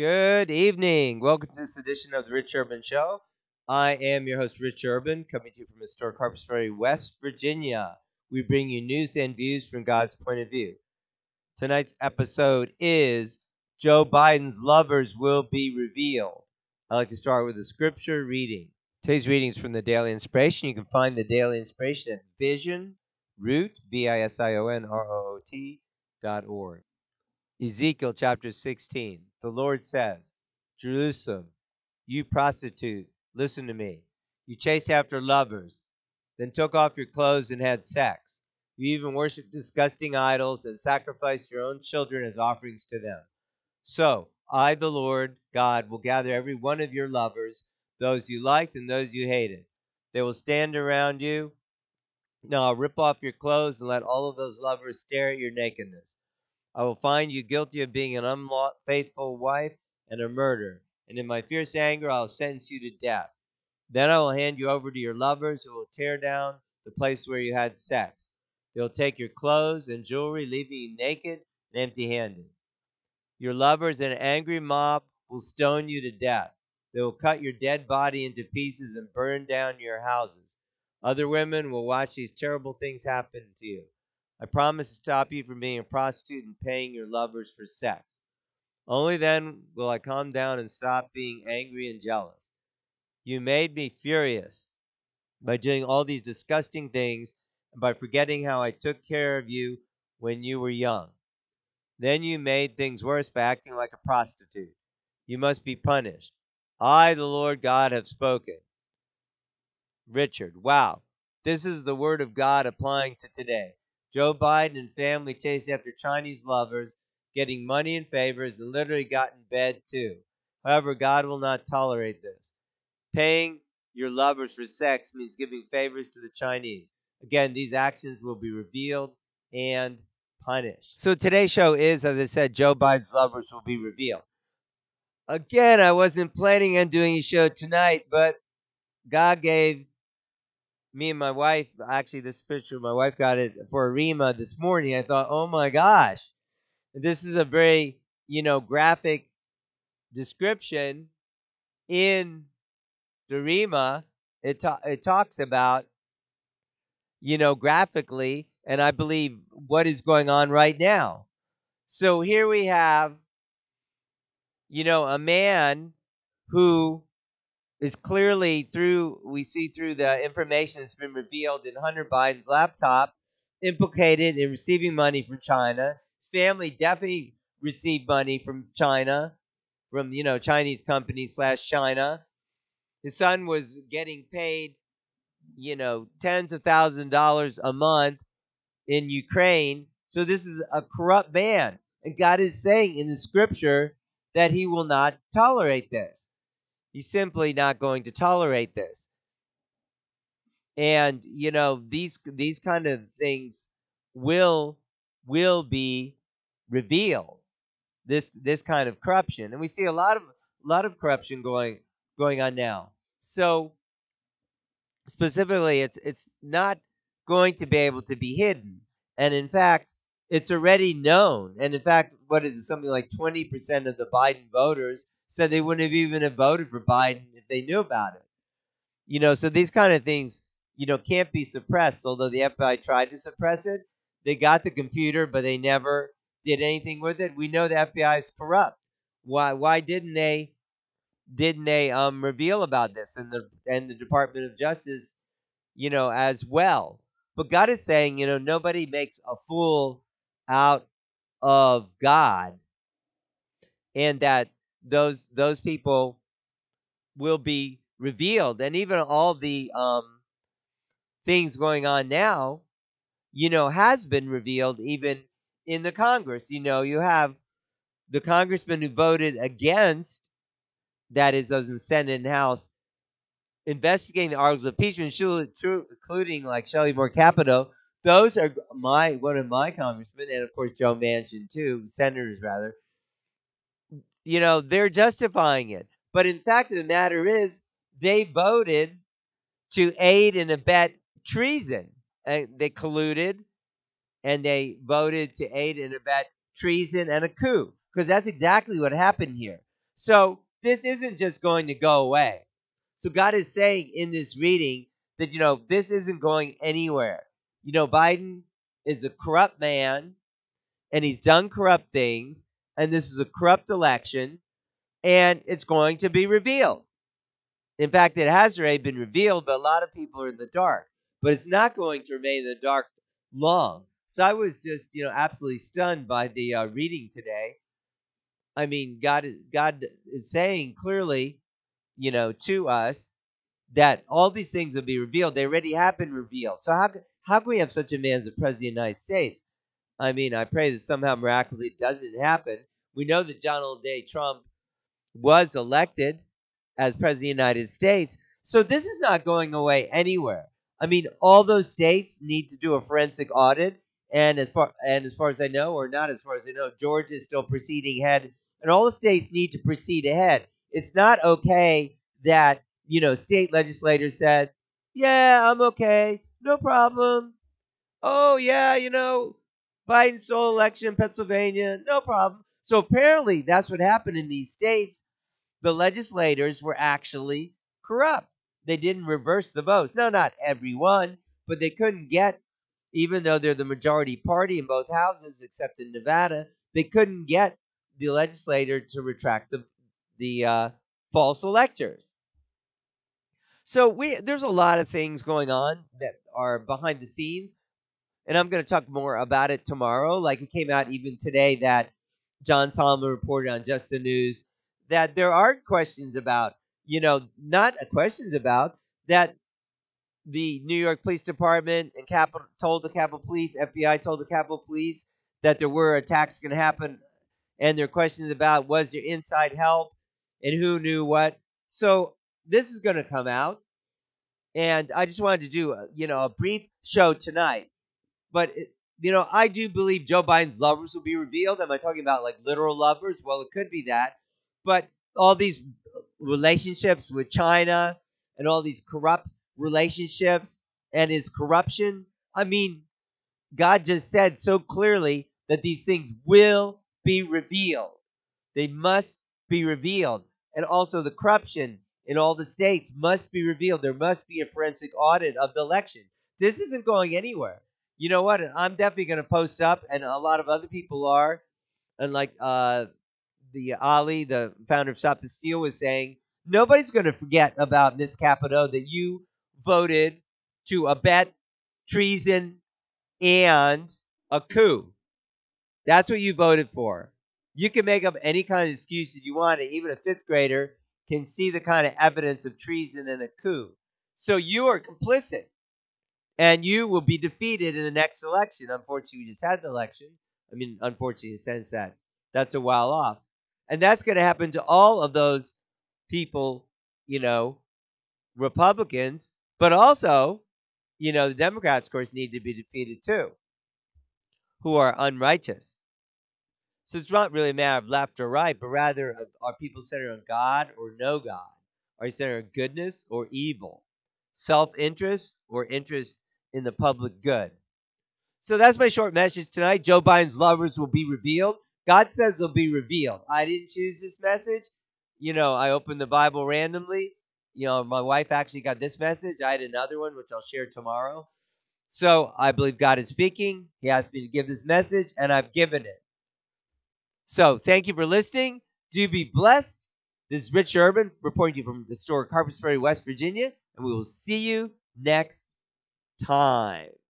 Good evening. Welcome to this edition of the Rich Urban Show. I am your host, Rich Urban, coming to you from historic Harpers Ferry, West Virginia. We bring you news and views from God's point of view. Tonight's episode is Joe Biden's lovers will be revealed. I'd like to start with a scripture reading. Today's reading is from the Daily Inspiration. You can find the Daily Inspiration at Vision Root, V I S I O N R O O T dot org. Ezekiel chapter 16. The Lord says, Jerusalem, you prostitute, listen to me. You chased after lovers, then took off your clothes and had sex. You even worshiped disgusting idols and sacrificed your own children as offerings to them. So, I, the Lord God, will gather every one of your lovers, those you liked and those you hated. They will stand around you. Now I'll rip off your clothes and let all of those lovers stare at your nakedness. I will find you guilty of being an unfaithful wife and a murderer, and in my fierce anger I will sentence you to death. Then I will hand you over to your lovers, who will tear down the place where you had sex. They will take your clothes and jewelry, leaving you naked and empty handed. Your lovers and an angry mob will stone you to death. They will cut your dead body into pieces and burn down your houses. Other women will watch these terrible things happen to you. I promise to stop you from being a prostitute and paying your lovers for sex. Only then will I calm down and stop being angry and jealous. You made me furious by doing all these disgusting things and by forgetting how I took care of you when you were young. Then you made things worse by acting like a prostitute. You must be punished. I, the Lord God, have spoken. Richard, wow. This is the word of God applying to today. Joe Biden and family chased after Chinese lovers, getting money and favors, and literally got in bed too. However, God will not tolerate this. Paying your lovers for sex means giving favors to the Chinese. Again, these actions will be revealed and punished. So today's show is, as I said, Joe Biden's lovers will be revealed. Again, I wasn't planning on doing a show tonight, but God gave me and my wife, actually, this picture, my wife got it for Arima this morning. I thought, oh my gosh, this is a very, you know, graphic description in the Rima. It, ta- it talks about, you know, graphically and I believe what is going on right now. So here we have, you know, a man who is clearly through, we see through the information that's been revealed in Hunter Biden's laptop, implicated in receiving money from China. His family definitely received money from China, from, you know, Chinese companies slash China. His son was getting paid, you know, tens of thousands of dollars a month in Ukraine. So this is a corrupt man. And God is saying in the scripture that he will not tolerate this. He's simply not going to tolerate this. And you know, these these kind of things will will be revealed. This this kind of corruption. And we see a lot of a lot of corruption going going on now. So specifically it's it's not going to be able to be hidden. And in fact, it's already known. And in fact, what is it? Something like 20% of the Biden voters said they wouldn't have even have voted for Biden if they knew about it. You know, so these kind of things, you know, can't be suppressed. Although the FBI tried to suppress it, they got the computer, but they never did anything with it. We know the FBI is corrupt. Why? Why didn't they? Didn't they um, reveal about this and the and the Department of Justice, you know, as well? But God is saying, you know, nobody makes a fool out of God, and that those those people will be revealed, and even all the um, things going on now, you know, has been revealed even in the Congress. You know, you have the congressman who voted against, that is, those in the Senate and House, investigating the articles of impeachment, including like Shelley Moore Capito, those are my one of my congressmen, and of course Joe Manchin too, senators rather. You know, they're justifying it, but in fact, the matter is, they voted to aid and abet treason. They colluded, and they voted to aid and abet treason and a coup, because that's exactly what happened here. So this isn't just going to go away. So God is saying in this reading that, you know, this isn't going anywhere. You know, Biden is a corrupt man and he's done corrupt things, and this is a corrupt election, and it's going to be revealed. In fact, it has already been revealed, but a lot of people are in the dark. But it's not going to remain in the dark long. So I was just, you know, absolutely stunned by the uh, reading today. I mean, God is God is saying clearly, you know, to us that all these things will be revealed. They already have been revealed. So how how can we have such a man as the president of the United States? I mean, I pray that somehow miraculously it doesn't happen. We know that Donald J. Trump was elected as president of the United States, so this is not going away anywhere. I mean, all those states need to do a forensic audit, and as far and as far as I know, or not as far as I know, Georgia is still proceeding ahead, and all the states need to proceed ahead. It's not okay that you know state legislators said, "Yeah, I'm okay, no problem." Oh yeah, you know, Biden stole election in Pennsylvania, no problem. So apparently, that's what happened in these states. The legislators were actually corrupt they didn't reverse the votes. No, not everyone, but they couldn't get, even though they're the majority party in both houses, except in Nevada, they couldn't get the legislator to retract the the uh, false electors. So we there's a lot of things going on that are behind the scenes, and I'm going to talk more about it tomorrow. Like it came out even today that John Solomon reported on Just the News that there are questions about you know, not questions about that the New York Police Department and Capitol told the Capitol Police, FBI told the Capitol Police that there were attacks going to happen, and there are questions about was there inside help and who knew what. So this is going to come out, and I just wanted to do a, you know a brief show tonight, but it, you know I do believe Joe Biden's lovers will be revealed. Am I talking about like literal lovers? Well, it could be that, but all these relationships with China and all these corrupt relationships and his corruption. I mean, God just said so clearly that these things will be revealed. They must be revealed. And also the corruption in all the states must be revealed. There must be a forensic audit of the election. This isn't going anywhere. You know what? I'm definitely going to post up, and a lot of other people are. And like uh, the Ali, the founder of Stop the Steal, was saying, nobody's going to forget about Miss Capito that you voted to abet treason and a coup. That's what you voted for. You can make up any kind of excuses you want, and even a fifth grader can see the kind of evidence of treason and a coup. So you are complicit, and you will be defeated in the next election. Unfortunately, we just had the election. I mean, unfortunately, in the sense that that's a while off. And that's going to happen to all of those people, you know, Republicans, but also, you know, the Democrats, of course, need to be defeated too, who are unrighteous. So it's not really a matter of left or right, but rather of are people centered on God or no God? Are you centered on goodness or evil? Self interest or interest in the public good? So that's my short message tonight. Joe Biden's lovers will be revealed. God says they'll be revealed. I didn't choose this message. You know, I opened the Bible randomly. You know, my wife actually got this message. I had another one, which I'll share tomorrow. So I believe God is speaking. He asked me to give this message, and I've given it. So thank you for listening. Do be blessed. This is Rich Urban reporting to you from the store Harpers Ferry, West Virginia, and we will see you next time.